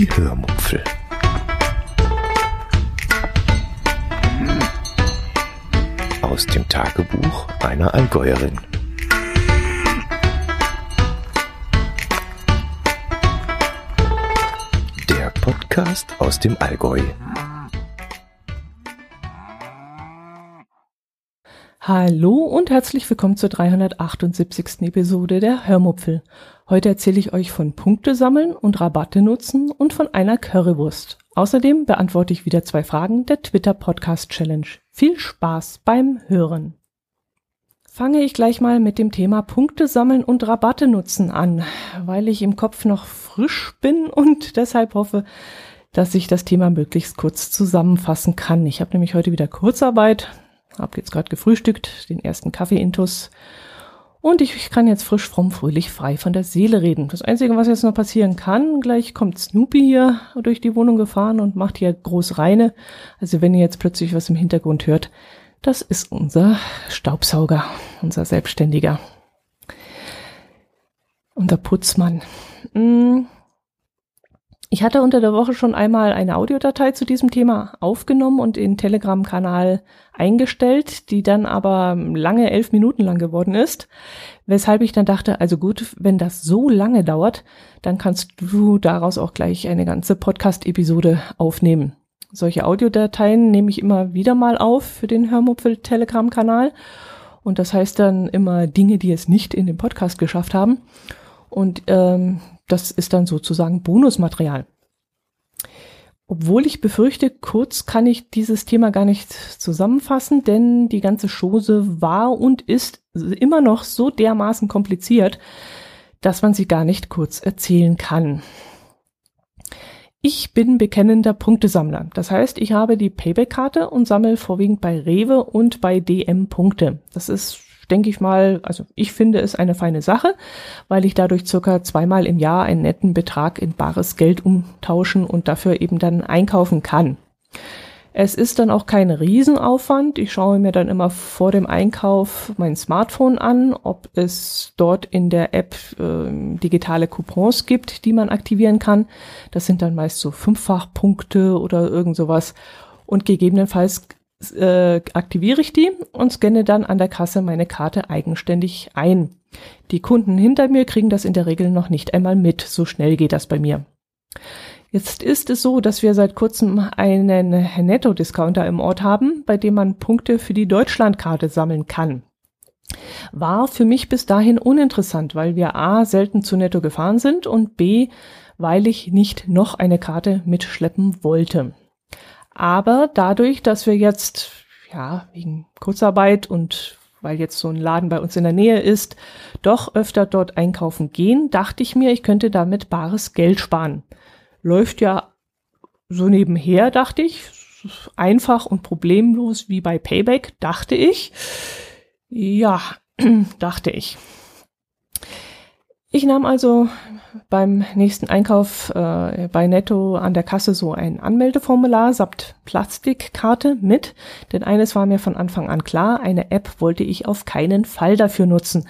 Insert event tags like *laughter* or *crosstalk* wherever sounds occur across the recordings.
Die Hörmupfel. Aus dem Tagebuch einer Allgäuerin. Der Podcast aus dem Allgäu. Hallo und herzlich willkommen zur 378. Episode der Hörmupfel. Heute erzähle ich euch von Punkte sammeln und Rabatte nutzen und von einer Currywurst. Außerdem beantworte ich wieder zwei Fragen der Twitter Podcast Challenge. Viel Spaß beim Hören. Fange ich gleich mal mit dem Thema Punkte sammeln und Rabatte nutzen an, weil ich im Kopf noch frisch bin und deshalb hoffe, dass ich das Thema möglichst kurz zusammenfassen kann. Ich habe nämlich heute wieder Kurzarbeit, habe jetzt gerade gefrühstückt, den ersten Kaffee-Intus und ich kann jetzt frisch, fromm, fröhlich, frei von der Seele reden. Das Einzige, was jetzt noch passieren kann, gleich kommt Snoopy hier durch die Wohnung gefahren und macht hier groß reine. Also wenn ihr jetzt plötzlich was im Hintergrund hört, das ist unser Staubsauger, unser Selbstständiger. Unser Putzmann. Hm. Ich hatte unter der Woche schon einmal eine Audiodatei zu diesem Thema aufgenommen und in Telegram-Kanal eingestellt, die dann aber lange elf Minuten lang geworden ist. Weshalb ich dann dachte, also gut, wenn das so lange dauert, dann kannst du daraus auch gleich eine ganze Podcast-Episode aufnehmen. Solche Audiodateien nehme ich immer wieder mal auf für den Hörmupfel Telegram-Kanal. Und das heißt dann immer Dinge, die es nicht in den Podcast geschafft haben. Und ähm, das ist dann sozusagen Bonusmaterial. Obwohl ich befürchte, kurz kann ich dieses Thema gar nicht zusammenfassen, denn die ganze Chose war und ist immer noch so dermaßen kompliziert, dass man sie gar nicht kurz erzählen kann. Ich bin bekennender Punktesammler. Das heißt, ich habe die Payback-Karte und sammle vorwiegend bei Rewe und bei DM Punkte. Das ist denke ich mal, also ich finde es eine feine Sache, weil ich dadurch circa zweimal im Jahr einen netten Betrag in bares Geld umtauschen und dafür eben dann einkaufen kann. Es ist dann auch kein Riesenaufwand. Ich schaue mir dann immer vor dem Einkauf mein Smartphone an, ob es dort in der App äh, digitale Coupons gibt, die man aktivieren kann. Das sind dann meist so Fünffachpunkte oder irgend sowas. Und gegebenenfalls äh, aktiviere ich die und scanne dann an der Kasse meine Karte eigenständig ein. Die Kunden hinter mir kriegen das in der Regel noch nicht einmal mit. So schnell geht das bei mir. Jetzt ist es so, dass wir seit kurzem einen Netto-Discounter im Ort haben, bei dem man Punkte für die Deutschlandkarte sammeln kann. War für mich bis dahin uninteressant, weil wir A selten zu Netto gefahren sind und B, weil ich nicht noch eine Karte mitschleppen wollte. Aber dadurch, dass wir jetzt, ja, wegen Kurzarbeit und weil jetzt so ein Laden bei uns in der Nähe ist, doch öfter dort einkaufen gehen, dachte ich mir, ich könnte damit bares Geld sparen. Läuft ja so nebenher, dachte ich. Einfach und problemlos wie bei Payback, dachte ich. Ja, *clears throat* dachte ich. Ich nahm also beim nächsten Einkauf äh, bei Netto an der Kasse so ein Anmeldeformular samt Plastikkarte mit, denn eines war mir von Anfang an klar, eine App wollte ich auf keinen Fall dafür nutzen,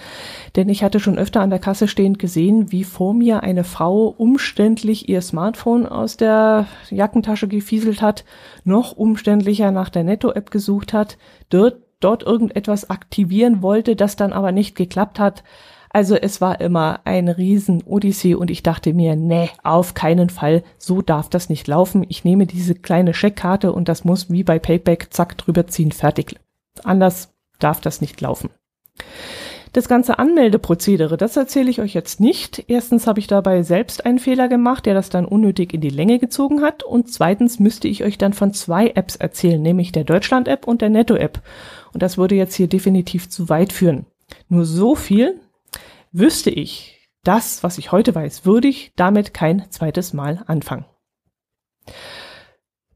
denn ich hatte schon öfter an der Kasse stehend gesehen, wie vor mir eine Frau umständlich ihr Smartphone aus der Jackentasche gefieselt hat, noch umständlicher nach der Netto-App gesucht hat, dort, dort irgendetwas aktivieren wollte, das dann aber nicht geklappt hat, also es war immer ein riesen Odyssee und ich dachte mir, nee, auf keinen Fall, so darf das nicht laufen. Ich nehme diese kleine Scheckkarte und das muss wie bei Payback zack drüber ziehen, fertig. Anders darf das nicht laufen. Das ganze Anmeldeprozedere, das erzähle ich euch jetzt nicht. Erstens habe ich dabei selbst einen Fehler gemacht, der das dann unnötig in die Länge gezogen hat. Und zweitens müsste ich euch dann von zwei Apps erzählen, nämlich der Deutschland-App und der Netto-App. Und das würde jetzt hier definitiv zu weit führen. Nur so viel, Wüsste ich das, was ich heute weiß, würde ich damit kein zweites Mal anfangen.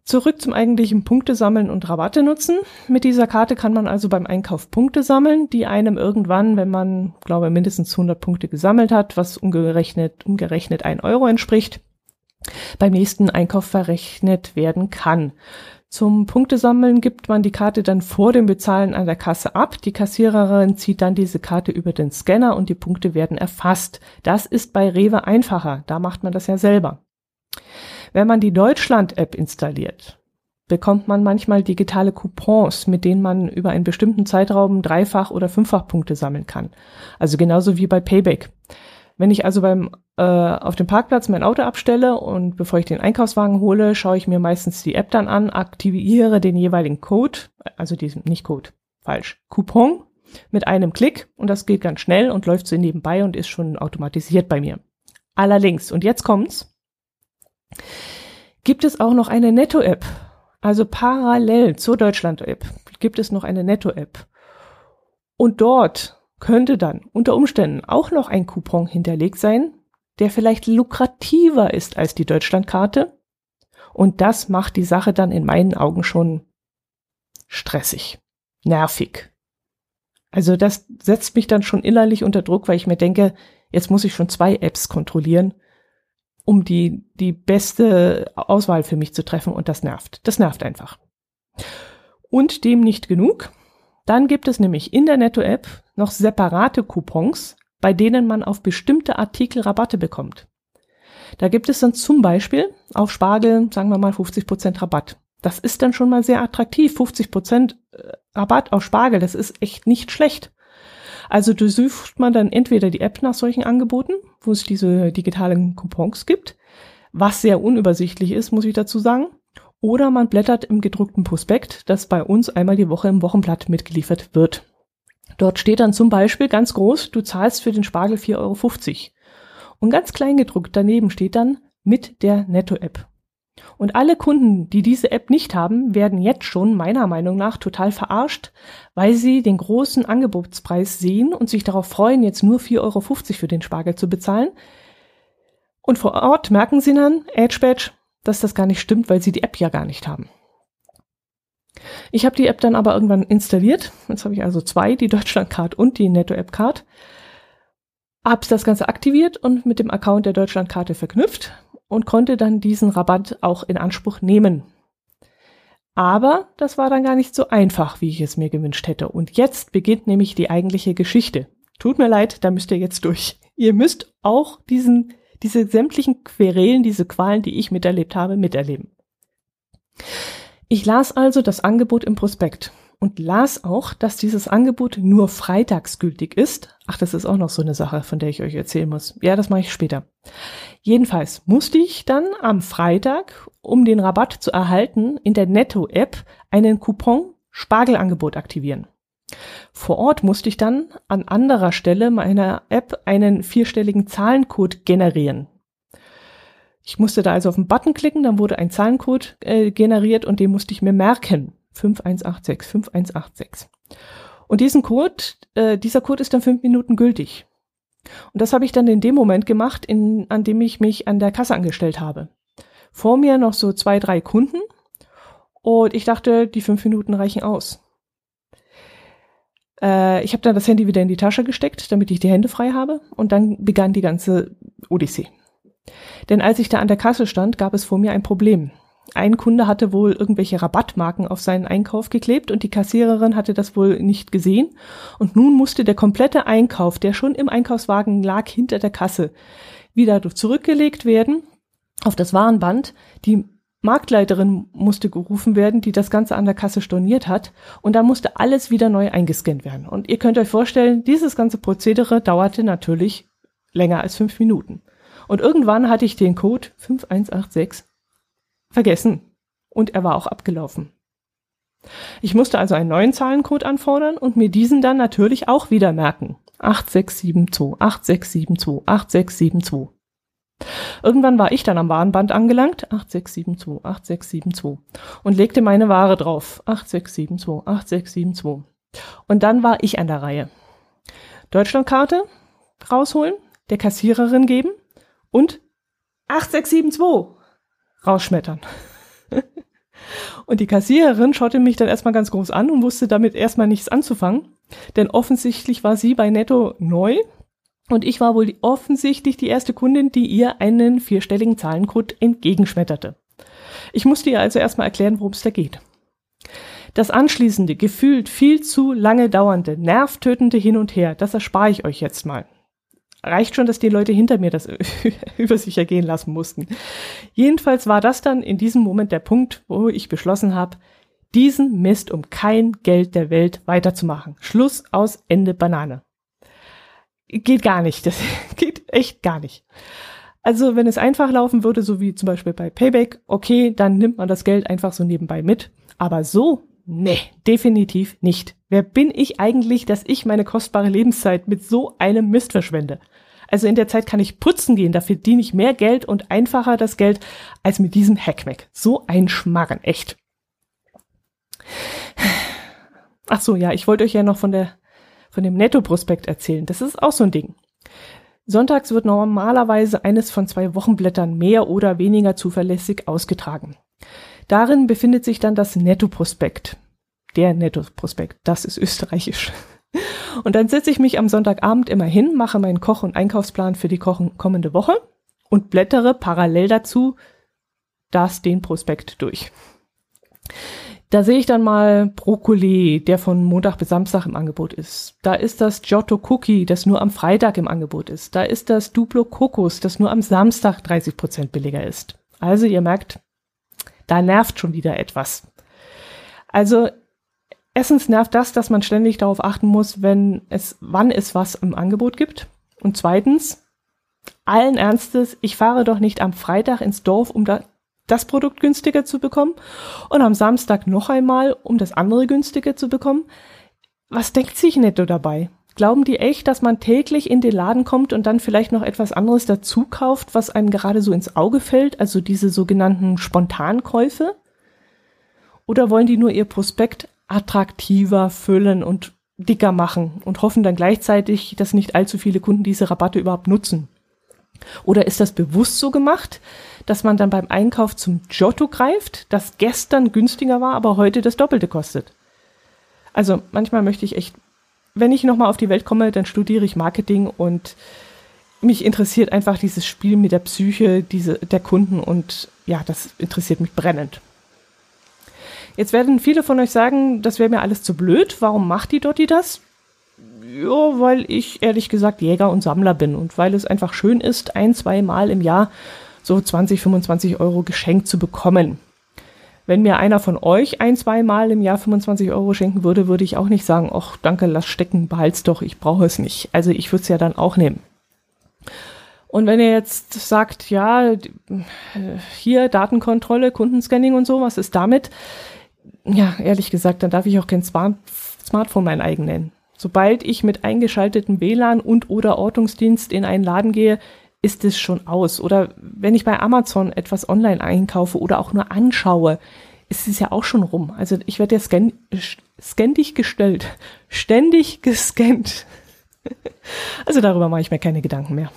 Zurück zum eigentlichen Punkte sammeln und Rabatte nutzen. Mit dieser Karte kann man also beim Einkauf Punkte sammeln, die einem irgendwann, wenn man, glaube mindestens 100 Punkte gesammelt hat, was umgerechnet, umgerechnet ein Euro entspricht, beim nächsten Einkauf verrechnet werden kann. Zum Punktesammeln gibt man die Karte dann vor dem Bezahlen an der Kasse ab. Die Kassiererin zieht dann diese Karte über den Scanner und die Punkte werden erfasst. Das ist bei Rewe einfacher. Da macht man das ja selber. Wenn man die Deutschland-App installiert, bekommt man manchmal digitale Coupons, mit denen man über einen bestimmten Zeitraum dreifach oder fünffach Punkte sammeln kann. Also genauso wie bei Payback. Wenn ich also beim äh, auf dem Parkplatz mein Auto abstelle und bevor ich den Einkaufswagen hole, schaue ich mir meistens die App dann an, aktiviere den jeweiligen Code, also diesen nicht Code, falsch, Coupon mit einem Klick und das geht ganz schnell und läuft so nebenbei und ist schon automatisiert bei mir. Allerdings, und jetzt kommt's, gibt es auch noch eine Netto-App. Also parallel zur Deutschland-App gibt es noch eine Netto-App. Und dort könnte dann unter Umständen auch noch ein Coupon hinterlegt sein, der vielleicht lukrativer ist als die Deutschlandkarte. Und das macht die Sache dann in meinen Augen schon stressig, nervig. Also das setzt mich dann schon innerlich unter Druck, weil ich mir denke, jetzt muss ich schon zwei Apps kontrollieren, um die, die beste Auswahl für mich zu treffen und das nervt. Das nervt einfach. Und dem nicht genug. Dann gibt es nämlich in der Netto-App noch separate Coupons, bei denen man auf bestimmte Artikel Rabatte bekommt. Da gibt es dann zum Beispiel auf Spargel, sagen wir mal, 50% Rabatt. Das ist dann schon mal sehr attraktiv. 50% äh, Rabatt auf Spargel, das ist echt nicht schlecht. Also du suchst man dann entweder die App nach solchen Angeboten, wo es diese digitalen Coupons gibt, was sehr unübersichtlich ist, muss ich dazu sagen, oder man blättert im gedruckten Prospekt, das bei uns einmal die Woche im Wochenblatt mitgeliefert wird. Dort steht dann zum Beispiel ganz groß, du zahlst für den Spargel 4,50 Euro. Und ganz klein gedruckt daneben steht dann mit der Netto-App. Und alle Kunden, die diese App nicht haben, werden jetzt schon meiner Meinung nach total verarscht, weil sie den großen Angebotspreis sehen und sich darauf freuen, jetzt nur 4,50 Euro für den Spargel zu bezahlen. Und vor Ort merken sie dann, Edge Badge, dass das gar nicht stimmt, weil sie die App ja gar nicht haben. Ich habe die App dann aber irgendwann installiert. Jetzt habe ich also zwei, die Deutschlandcard und die Netto-App-Card. Hab's das Ganze aktiviert und mit dem Account der Deutschlandkarte verknüpft und konnte dann diesen Rabatt auch in Anspruch nehmen. Aber das war dann gar nicht so einfach, wie ich es mir gewünscht hätte. Und jetzt beginnt nämlich die eigentliche Geschichte. Tut mir leid, da müsst ihr jetzt durch. Ihr müsst auch diesen diese sämtlichen Querelen, diese Qualen, die ich miterlebt habe, miterleben. Ich las also das Angebot im Prospekt und las auch, dass dieses Angebot nur freitags gültig ist. Ach, das ist auch noch so eine Sache, von der ich euch erzählen muss. Ja, das mache ich später. Jedenfalls musste ich dann am Freitag, um den Rabatt zu erhalten, in der Netto-App einen Coupon Spargelangebot aktivieren. Vor Ort musste ich dann an anderer Stelle meiner App einen vierstelligen Zahlencode generieren. Ich musste da also auf den Button klicken, dann wurde ein Zahlencode äh, generiert und den musste ich mir merken. 5186, 5186. Und diesen Code, äh, dieser Code ist dann fünf Minuten gültig. Und das habe ich dann in dem Moment gemacht, in, an dem ich mich an der Kasse angestellt habe. Vor mir noch so zwei, drei Kunden und ich dachte, die fünf Minuten reichen aus. Äh, ich habe dann das Handy wieder in die Tasche gesteckt, damit ich die Hände frei habe. Und dann begann die ganze Odyssee. Denn als ich da an der Kasse stand, gab es vor mir ein Problem. Ein Kunde hatte wohl irgendwelche Rabattmarken auf seinen Einkauf geklebt und die Kassiererin hatte das wohl nicht gesehen. Und nun musste der komplette Einkauf, der schon im Einkaufswagen lag, hinter der Kasse, wieder zurückgelegt werden auf das Warenband. Die Marktleiterin musste gerufen werden, die das Ganze an der Kasse storniert hat. Und dann musste alles wieder neu eingescannt werden. Und ihr könnt euch vorstellen, dieses ganze Prozedere dauerte natürlich länger als fünf Minuten. Und irgendwann hatte ich den Code 5186 vergessen. Und er war auch abgelaufen. Ich musste also einen neuen Zahlencode anfordern und mir diesen dann natürlich auch wieder merken. 8672, 8672, 8672. Irgendwann war ich dann am Warenband angelangt, 8672, 8672 und legte meine Ware drauf, 8672, 8672. Und dann war ich an der Reihe. Deutschlandkarte rausholen, der Kassiererin geben und 8672 rausschmettern. *laughs* und die Kassiererin schaute mich dann erstmal ganz groß an und wusste damit erstmal nichts anzufangen, denn offensichtlich war sie bei Netto neu und ich war wohl offensichtlich die erste Kundin, die ihr einen vierstelligen Zahlencode entgegenschmetterte. Ich musste ihr also erstmal erklären, worum es da geht. Das anschließende, gefühlt viel zu lange dauernde, nervtötende Hin und Her, das erspare ich euch jetzt mal. Reicht schon, dass die Leute hinter mir das *laughs* über sich ergehen lassen mussten. Jedenfalls war das dann in diesem Moment der Punkt, wo ich beschlossen habe, diesen Mist um kein Geld der Welt weiterzumachen. Schluss aus Ende Banane. Geht gar nicht. Das *laughs* geht echt gar nicht. Also wenn es einfach laufen würde, so wie zum Beispiel bei Payback, okay, dann nimmt man das Geld einfach so nebenbei mit. Aber so, nee, definitiv nicht. Wer bin ich eigentlich, dass ich meine kostbare Lebenszeit mit so einem Mist verschwende? Also in der Zeit kann ich putzen gehen, da verdiene ich mehr Geld und einfacher das Geld als mit diesem Hackmack. So ein Schmarren, echt. Ach so, ja, ich wollte euch ja noch von der von dem Netto-Prospekt erzählen. Das ist auch so ein Ding. Sonntags wird normalerweise eines von zwei Wochenblättern mehr oder weniger zuverlässig ausgetragen. Darin befindet sich dann das Netto-Prospekt. Der Netto-Prospekt, das ist österreichisch. Und dann setze ich mich am Sonntagabend immer hin, mache meinen Koch- und Einkaufsplan für die kommende Woche und blättere parallel dazu das den Prospekt durch. Da sehe ich dann mal Brokkoli, der von Montag bis Samstag im Angebot ist. Da ist das Giotto Cookie, das nur am Freitag im Angebot ist. Da ist das Duplo Kokos, das nur am Samstag 30 Prozent billiger ist. Also ihr merkt, da nervt schon wieder etwas. Also erstens nervt das, dass man ständig darauf achten muss, wenn es, wann es was im Angebot gibt. Und zweitens, allen Ernstes, ich fahre doch nicht am Freitag ins Dorf, um da das Produkt günstiger zu bekommen und am Samstag noch einmal, um das andere günstiger zu bekommen. Was denkt sich Netto dabei? Glauben die echt, dass man täglich in den Laden kommt und dann vielleicht noch etwas anderes dazu kauft, was einem gerade so ins Auge fällt, also diese sogenannten Spontankäufe? Oder wollen die nur ihr Prospekt attraktiver füllen und dicker machen und hoffen dann gleichzeitig, dass nicht allzu viele Kunden diese Rabatte überhaupt nutzen? Oder ist das bewusst so gemacht, dass man dann beim Einkauf zum Giotto greift, das gestern günstiger war, aber heute das Doppelte kostet? Also manchmal möchte ich echt, wenn ich nochmal auf die Welt komme, dann studiere ich Marketing und mich interessiert einfach dieses Spiel mit der Psyche diese, der Kunden und ja, das interessiert mich brennend. Jetzt werden viele von euch sagen, das wäre mir alles zu blöd. Warum macht die Dotti das? Ja, weil ich ehrlich gesagt Jäger und Sammler bin und weil es einfach schön ist, ein, zwei Mal im Jahr so 20, 25 Euro geschenkt zu bekommen. Wenn mir einer von euch ein, zwei Mal im Jahr 25 Euro schenken würde, würde ich auch nicht sagen, ach danke, lass stecken, behalt's doch, ich brauche es nicht. Also ich würde es ja dann auch nehmen. Und wenn ihr jetzt sagt, ja, hier Datenkontrolle, Kundenscanning und so, was ist damit? Ja, ehrlich gesagt, dann darf ich auch kein Smart Smartphone mein eigen nennen. Sobald ich mit eingeschaltetem WLAN und oder Ortungsdienst in einen Laden gehe, ist es schon aus. Oder wenn ich bei Amazon etwas online einkaufe oder auch nur anschaue, ist es ja auch schon rum. Also ich werde ja scan ständig gestellt, *laughs* ständig gescannt. *laughs* Also darüber mache ich mir keine Gedanken mehr.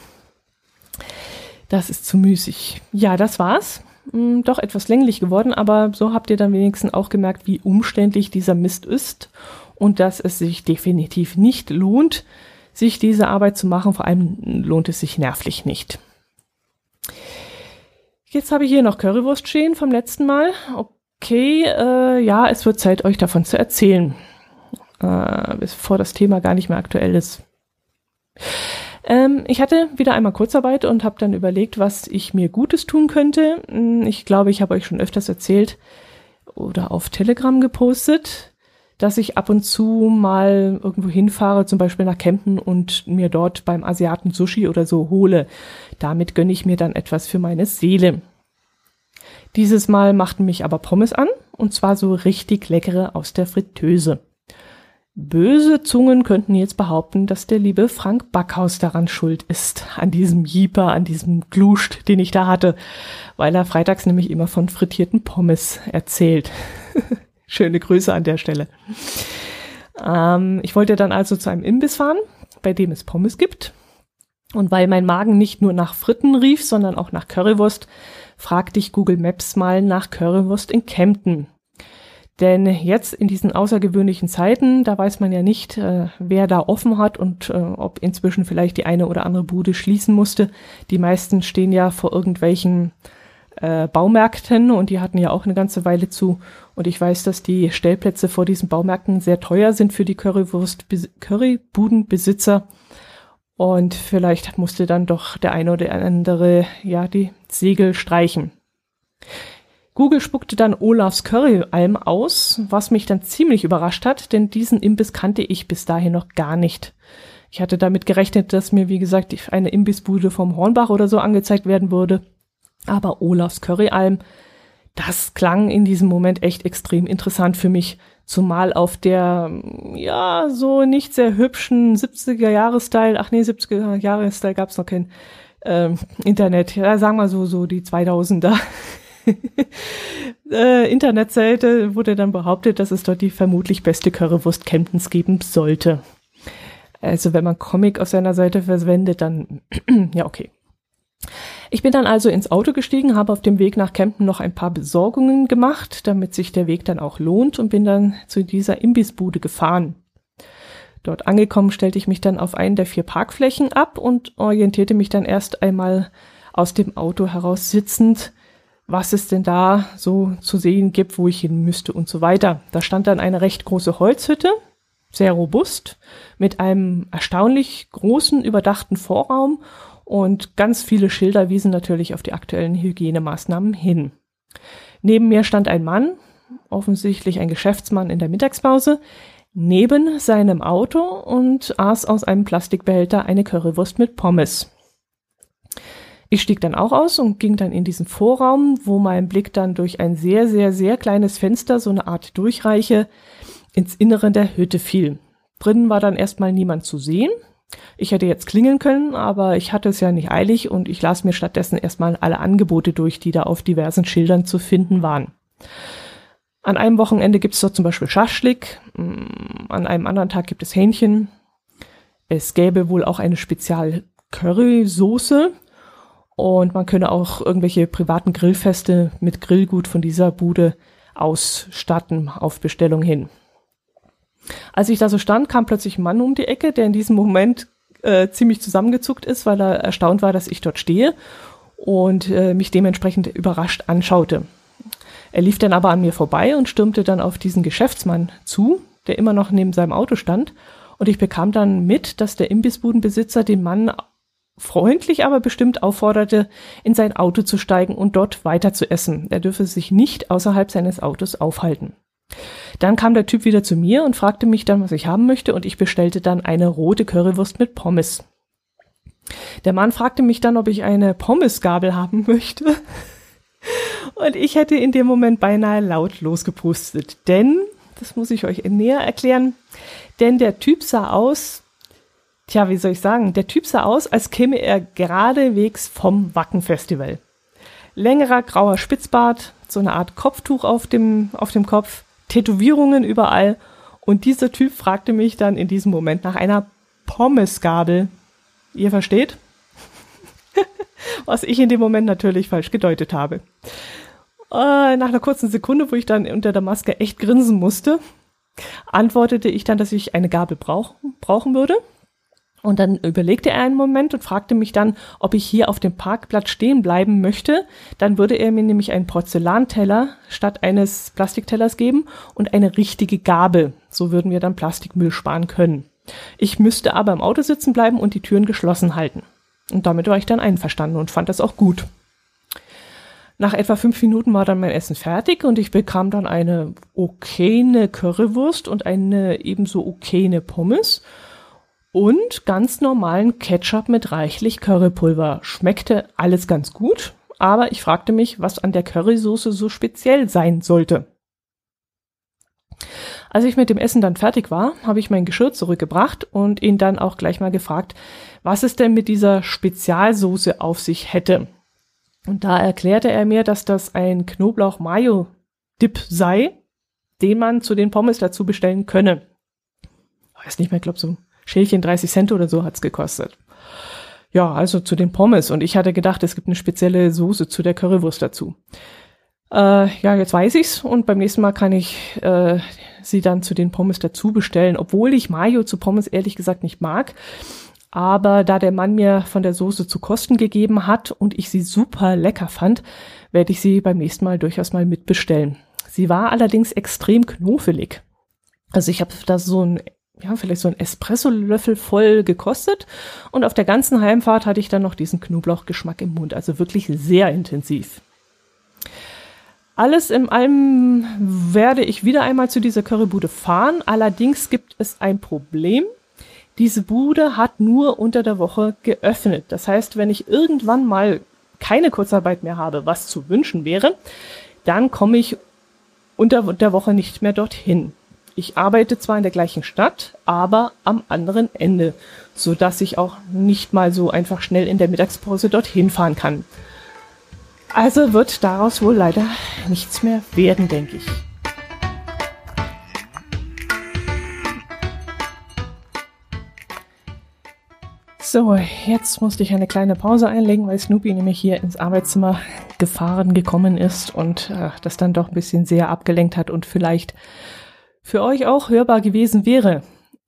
Das ist zu müßig. Ja, das war's. Hm, doch etwas länglich geworden, aber so habt ihr dann wenigstens auch gemerkt, wie umständlich dieser Mist ist und dass es sich definitiv nicht lohnt, sich diese Arbeit zu machen. Vor allem lohnt es sich nervlich nicht. Jetzt habe ich hier noch Currywurst stehen vom letzten Mal. Okay, äh, ja, es wird Zeit, euch davon zu erzählen, äh, bevor das Thema gar nicht mehr aktuell ist. Ähm, ich hatte wieder einmal Kurzarbeit und habe dann überlegt, was ich mir Gutes tun könnte. Hm, ich glaube, ich habe euch schon öfters erzählt oder auf Telegram gepostet dass ich ab und zu mal irgendwo hinfahre, zum Beispiel nach Kempten und mir dort beim Asiaten Sushi oder so hole. Damit gönne ich mir dann etwas für meine Seele. Dieses Mal machten mich aber Pommes an, und zwar so richtig leckere aus der Fritteuse. Böse Zungen könnten jetzt behaupten, dass der liebe Frank Backhaus daran schuld ist, an diesem Jeeper, an diesem Gluscht, den ich da hatte, weil er freitags nämlich immer von frittierten Pommes erzählt. *laughs* Schöne Grüße an der Stelle. Ähm, ich wollte dann also zu einem Imbiss fahren, bei dem es Pommes gibt. Und weil mein Magen nicht nur nach Fritten rief, sondern auch nach Currywurst, fragte ich Google Maps mal nach Currywurst in Kempten. Denn jetzt in diesen außergewöhnlichen Zeiten, da weiß man ja nicht, äh, wer da offen hat und äh, ob inzwischen vielleicht die eine oder andere Bude schließen musste. Die meisten stehen ja vor irgendwelchen äh, Baumärkten und die hatten ja auch eine ganze Weile zu. Und ich weiß, dass die Stellplätze vor diesen Baumärkten sehr teuer sind für die Currywurst Currybudenbesitzer. Und vielleicht musste dann doch der eine oder andere ja die Segel streichen. Google spuckte dann Olafs Curryalm aus, was mich dann ziemlich überrascht hat, denn diesen Imbiss kannte ich bis dahin noch gar nicht. Ich hatte damit gerechnet, dass mir, wie gesagt, eine Imbissbude vom Hornbach oder so angezeigt werden würde. Aber Olafs Curryalm, das klang in diesem Moment echt extrem interessant für mich. Zumal auf der, ja, so nicht sehr hübschen 70er-Jahre-Style, ach nee, 70er-Jahre-Style gab's noch kein ähm, Internet, ja, sagen wir so, so die 2000er. *laughs* äh, Internetseite wurde dann behauptet, dass es dort die vermutlich beste Currywurst Kemptens geben sollte. Also wenn man Comic auf seiner Seite verwendet, dann *clears throat* ja okay. Ich bin dann also ins Auto gestiegen, habe auf dem Weg nach Kempten noch ein paar Besorgungen gemacht, damit sich der Weg dann auch lohnt und bin dann zu dieser Imbissbude gefahren. Dort angekommen stellte ich mich dann auf einen der vier Parkflächen ab und orientierte mich dann erst einmal aus dem Auto heraus sitzend, was es denn da so zu sehen gibt, wo ich hin müsste und so weiter. Da stand dann eine recht große Holzhütte, sehr robust, mit einem erstaunlich großen überdachten Vorraum und ganz viele Schilder wiesen natürlich auf die aktuellen Hygienemaßnahmen hin. Neben mir stand ein Mann, offensichtlich ein Geschäftsmann in der Mittagspause, neben seinem Auto und aß aus einem Plastikbehälter eine Currywurst mit Pommes. Ich stieg dann auch aus und ging dann in diesen Vorraum, wo mein Blick dann durch ein sehr, sehr, sehr kleines Fenster, so eine Art Durchreiche, ins Innere der Hütte fiel. Drinnen war dann erstmal niemand zu sehen, ich hätte jetzt klingeln können, aber ich hatte es ja nicht eilig und ich las mir stattdessen erstmal alle Angebote durch, die da auf diversen Schildern zu finden waren. An einem Wochenende gibt es dort zum Beispiel Schaschlik, mm, an einem anderen Tag gibt es Hähnchen. Es gäbe wohl auch eine Spezial Currysoße und man könne auch irgendwelche privaten Grillfeste mit Grillgut von dieser Bude ausstatten auf Bestellung hin. Als ich da so stand, kam plötzlich ein Mann um die Ecke, der in diesem Moment äh, ziemlich zusammengezuckt ist, weil er erstaunt war, dass ich dort stehe und äh, mich dementsprechend überrascht anschaute. Er lief dann aber an mir vorbei und stürmte dann auf diesen Geschäftsmann zu, der immer noch neben seinem Auto stand. Und ich bekam dann mit, dass der Imbissbudenbesitzer den Mann freundlich, aber bestimmt aufforderte, in sein Auto zu steigen und dort weiter zu essen. Er dürfe sich nicht außerhalb seines Autos aufhalten. Dann kam der Typ wieder zu mir und fragte mich dann, was ich haben möchte, und ich bestellte dann eine rote Currywurst mit Pommes. Der Mann fragte mich dann, ob ich eine Pommesgabel haben möchte. *laughs* Und ich hätte in dem Moment beinahe laut losgepustet, denn, das muss ich euch näher erklären, denn der Typ sah aus, tja, wie soll ich sagen, der Typ sah aus, als käme er geradewegs vom Wackenfestival. Längerer grauer Spitzbart, so eine Art Kopftuch auf dem, auf dem Kopf, Tätowierungen überall. Und dieser Typ fragte mich dann in diesem Moment nach einer Pommesgabel. Ihr versteht? *laughs* Was ich in dem Moment natürlich falsch gedeutet habe. Äh, nach einer kurzen Sekunde, wo ich dann unter der Maske echt grinsen musste, antwortete ich dann, dass ich eine Gabel brauch brauchen würde. Und dann überlegte er einen Moment und fragte mich dann, ob ich hier auf dem Parkplatz stehen bleiben möchte. Dann würde er mir nämlich einen Porzellanteller statt eines Plastiktellers geben und eine richtige Gabel. So würden wir dann Plastikmüll sparen können. Ich müsste aber im Auto sitzen bleiben und die Türen geschlossen halten. Und damit war ich dann einverstanden und fand das auch gut. Nach etwa fünf Minuten war dann mein Essen fertig und ich bekam dann eine okayne Currywurst und eine ebenso okayne Pommes und ganz normalen Ketchup mit reichlich Currypulver. Schmeckte alles ganz gut, aber ich fragte mich, was an der Currysoße so speziell sein sollte. Als ich mit dem Essen dann fertig war, habe ich mein Geschirr zurückgebracht und ihn dann auch gleich mal gefragt, was es denn mit dieser Spezialsoße auf sich hätte. Und da erklärte er mir, dass das ein Knoblauch-Mayo-Dip sei, den man zu den Pommes dazu bestellen könne. Ich weiß nicht mehr, ich glaube so Schälchen 30 Cent oder so hat's gekostet. Ja, also zu den Pommes. Und ich hatte gedacht, es gibt eine spezielle Soße zu der Currywurst dazu. Äh, ja, jetzt weiß ich's und beim nächsten Mal kann ich äh, sie dann zu den Pommes dazu bestellen, obwohl ich Mayo zu Pommes ehrlich gesagt nicht mag. Aber da der Mann mir von der Soße zu kosten gegeben hat und ich sie super lecker fand, werde ich sie beim nächsten Mal durchaus mal mitbestellen. Sie war allerdings extrem knofelig. Also ich habe da so ein ja, vielleicht so ein Espresso-Löffel voll gekostet. Und auf der ganzen Heimfahrt hatte ich dann noch diesen Knoblauchgeschmack im Mund. Also wirklich sehr intensiv. Alles in allem werde ich wieder einmal zu dieser Currybude fahren. Allerdings gibt es ein Problem. Diese Bude hat nur unter der Woche geöffnet. Das heißt, wenn ich irgendwann mal keine Kurzarbeit mehr habe, was zu wünschen wäre, dann komme ich unter der Woche nicht mehr dorthin. Ich arbeite zwar in der gleichen Stadt, aber am anderen Ende, so dass ich auch nicht mal so einfach schnell in der Mittagspause dorthin fahren kann. Also wird daraus wohl leider nichts mehr werden, denke ich. So, jetzt musste ich eine kleine Pause einlegen, weil Snoopy nämlich hier ins Arbeitszimmer gefahren gekommen ist und äh, das dann doch ein bisschen sehr abgelenkt hat und vielleicht für euch auch hörbar gewesen wäre.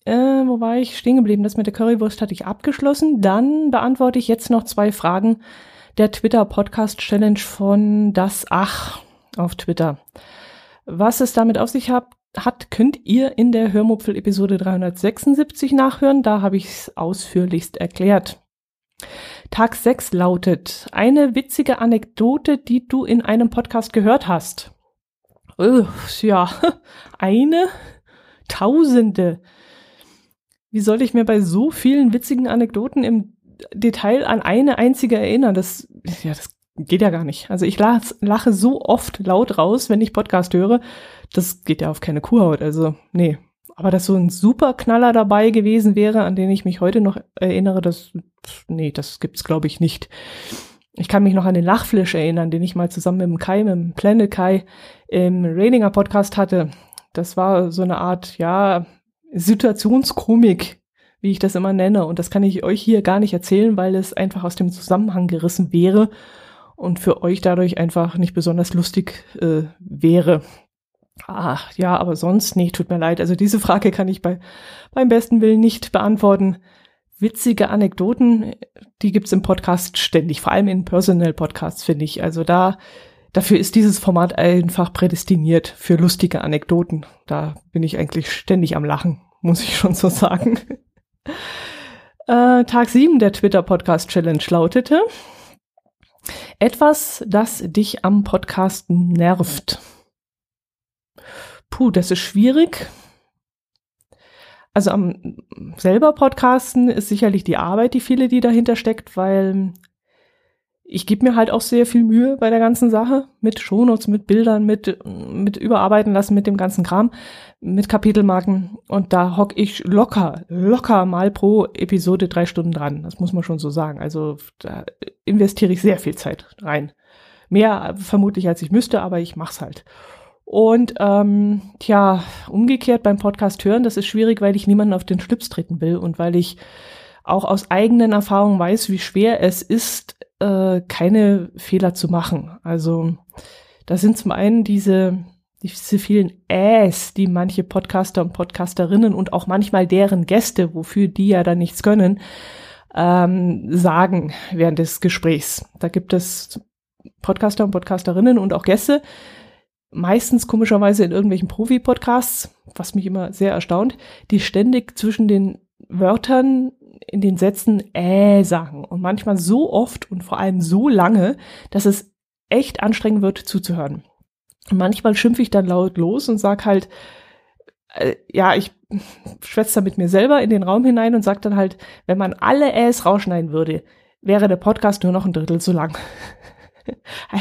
Äh, wo war ich stehen geblieben? Das mit der Currywurst hatte ich abgeschlossen. Dann beantworte ich jetzt noch zwei Fragen der Twitter Podcast Challenge von das Ach auf Twitter. Was es damit auf sich hat, hat könnt ihr in der Hörmupfel Episode 376 nachhören. Da habe ich es ausführlichst erklärt. Tag 6 lautet eine witzige Anekdote, die du in einem Podcast gehört hast. Ja, *laughs* eine, tausende. Wie soll ich mir bei so vielen witzigen Anekdoten im Detail an eine einzige erinnern? Das, ja, das geht ja gar nicht. Also ich lache so oft laut raus, wenn ich Podcast höre. Das geht ja auf keine Kuhhaut. Also, nee. Aber dass so ein super Knaller dabei gewesen wäre, an den ich mich heute noch erinnere, das, nee, das gibt's glaube ich nicht. Ich kann mich noch an den Lachflash erinnern, den ich mal zusammen mit dem Kai, mit dem Planet Kai im Raininger Podcast hatte. Das war so eine Art, ja, Situationskomik, wie ich das immer nenne. Und das kann ich euch hier gar nicht erzählen, weil es einfach aus dem Zusammenhang gerissen wäre und für euch dadurch einfach nicht besonders lustig äh, wäre. Ach, ja, aber sonst, nee, tut mir leid. Also diese Frage kann ich bei, beim besten Willen nicht beantworten witzige Anekdoten, die gibt's im Podcast ständig, vor allem in Personal Podcasts, finde ich. Also da, dafür ist dieses Format einfach prädestiniert für lustige Anekdoten. Da bin ich eigentlich ständig am Lachen, *laughs* muss ich schon so sagen. *laughs* äh, Tag 7 der Twitter Podcast Challenge lautete, etwas, das dich am Podcasten nervt. Puh, das ist schwierig. Also am selber Podcasten ist sicherlich die Arbeit, die viele, die dahinter steckt, weil ich gebe mir halt auch sehr viel Mühe bei der ganzen Sache mit Shownotes, mit Bildern, mit, mit überarbeiten lassen, mit dem ganzen Kram, mit Kapitelmarken. Und da hock ich locker, locker mal pro Episode drei Stunden dran. Das muss man schon so sagen. Also da investiere ich sehr viel Zeit rein. Mehr vermutlich als ich müsste, aber ich mach's halt. Und ähm, tja, umgekehrt beim Podcast hören, das ist schwierig, weil ich niemanden auf den Schlips treten will und weil ich auch aus eigenen Erfahrungen weiß, wie schwer es ist, äh, keine Fehler zu machen. Also da sind zum einen diese, diese vielen Äs, die manche Podcaster und Podcasterinnen und auch manchmal deren Gäste, wofür die ja dann nichts können, ähm, sagen während des Gesprächs. Da gibt es Podcaster und Podcasterinnen und auch Gäste, meistens komischerweise in irgendwelchen Profi-Podcasts, was mich immer sehr erstaunt, die ständig zwischen den Wörtern in den Sätzen äh sagen und manchmal so oft und vor allem so lange, dass es echt anstrengend wird zuzuhören. Und manchmal schimpfe ich dann laut los und sag halt, äh, ja, ich schwätze da mit mir selber in den Raum hinein und sag dann halt, wenn man alle Äs rausschneiden würde, wäre der Podcast nur noch ein Drittel so lang.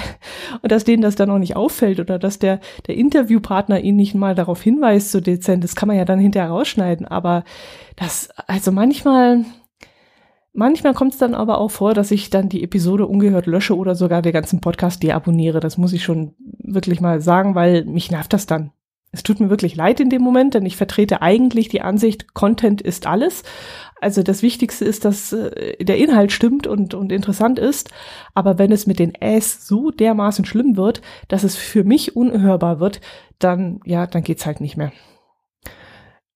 *laughs* und dass denen das dann auch nicht auffällt oder dass der, der Interviewpartner ihn nicht mal darauf hinweist, so dezent, das kann man ja dann hinterher rausschneiden. Aber das, also manchmal, manchmal kommt es dann aber auch vor, dass ich dann die Episode ungehört lösche oder sogar den ganzen Podcast deabonniere. Das muss ich schon wirklich mal sagen, weil mich nervt das dann. Es tut mir wirklich leid in dem Moment, denn ich vertrete eigentlich die Ansicht, Content ist alles. Also das Wichtigste ist, dass äh, der Inhalt stimmt und, und interessant ist. Aber wenn es mit den Äs so dermaßen schlimm wird, dass es für mich unhörbar wird, dann, ja, dann geht's halt nicht mehr.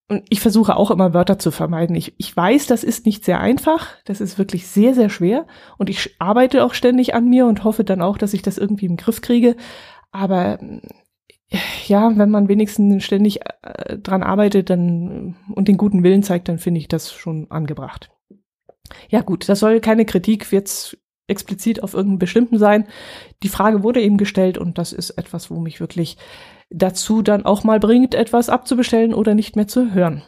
Und ich versuche auch immer Wörter zu vermeiden. Ich, ich weiß, das ist nicht sehr einfach. Das ist wirklich sehr, sehr schwer. Und ich arbeite auch ständig an mir und hoffe dann auch, dass ich das irgendwie im Griff kriege. Aber ja, wenn man wenigstens ständig äh, dran arbeitet dann, und den guten Willen zeigt, dann finde ich das schon angebracht. Ja gut, das soll keine Kritik jetzt explizit auf irgendeinen bestimmten sein. Die Frage wurde eben gestellt und das ist etwas, wo mich wirklich dazu dann auch mal bringt, etwas abzubestellen oder nicht mehr zu hören.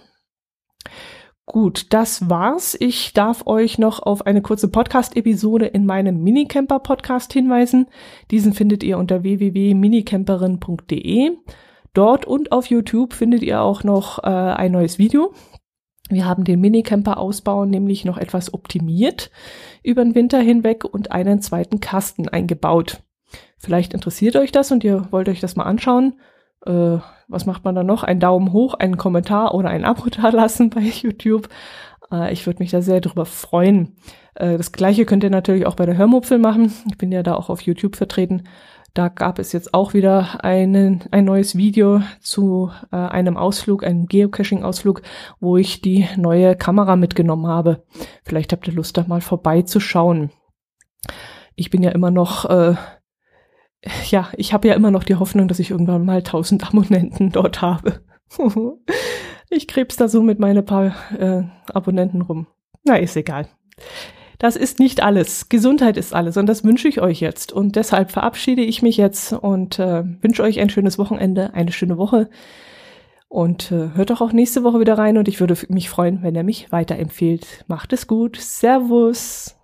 Gut, das war's. Ich darf euch noch auf eine kurze Podcast-Episode in meinem Minicamper-Podcast hinweisen. Diesen findet ihr unter www.minicamperin.de. Dort und auf YouTube findet ihr auch noch äh, ein neues Video. Wir haben den Minicamper-Ausbau nämlich noch etwas optimiert über den Winter hinweg und einen zweiten Kasten eingebaut. Vielleicht interessiert euch das und ihr wollt euch das mal anschauen äh, was macht man da noch? Ein Daumen hoch, einen Kommentar oder ein Abo *laughs* da lassen bei YouTube. Äh, ich würde mich da sehr drüber freuen. Äh, das gleiche könnt ihr natürlich auch bei der Hörmupfel machen. Ich bin ja da auch auf YouTube vertreten. Da gab es jetzt auch wieder einen, ein neues Video zu äh, einem Ausflug, einem Geocaching-Ausflug, wo ich die neue Kamera mitgenommen habe. Vielleicht habt ihr Lust, da mal vorbeizuschauen. Ich bin ja immer noch äh, ja, ich habe ja immer noch die Hoffnung, dass ich irgendwann mal 1000 Abonnenten dort habe. *laughs* ich krebs da so mit meine paar äh, Abonnenten rum. Na, ist egal. Das ist nicht alles. Gesundheit ist alles und das wünsche ich euch jetzt. Und deshalb verabschiede ich mich jetzt und äh, wünsche euch ein schönes Wochenende, eine schöne Woche. Und äh, hört doch auch nächste Woche wieder rein und ich würde mich freuen, wenn ihr mich weiterempfehlt. Macht es gut. Servus.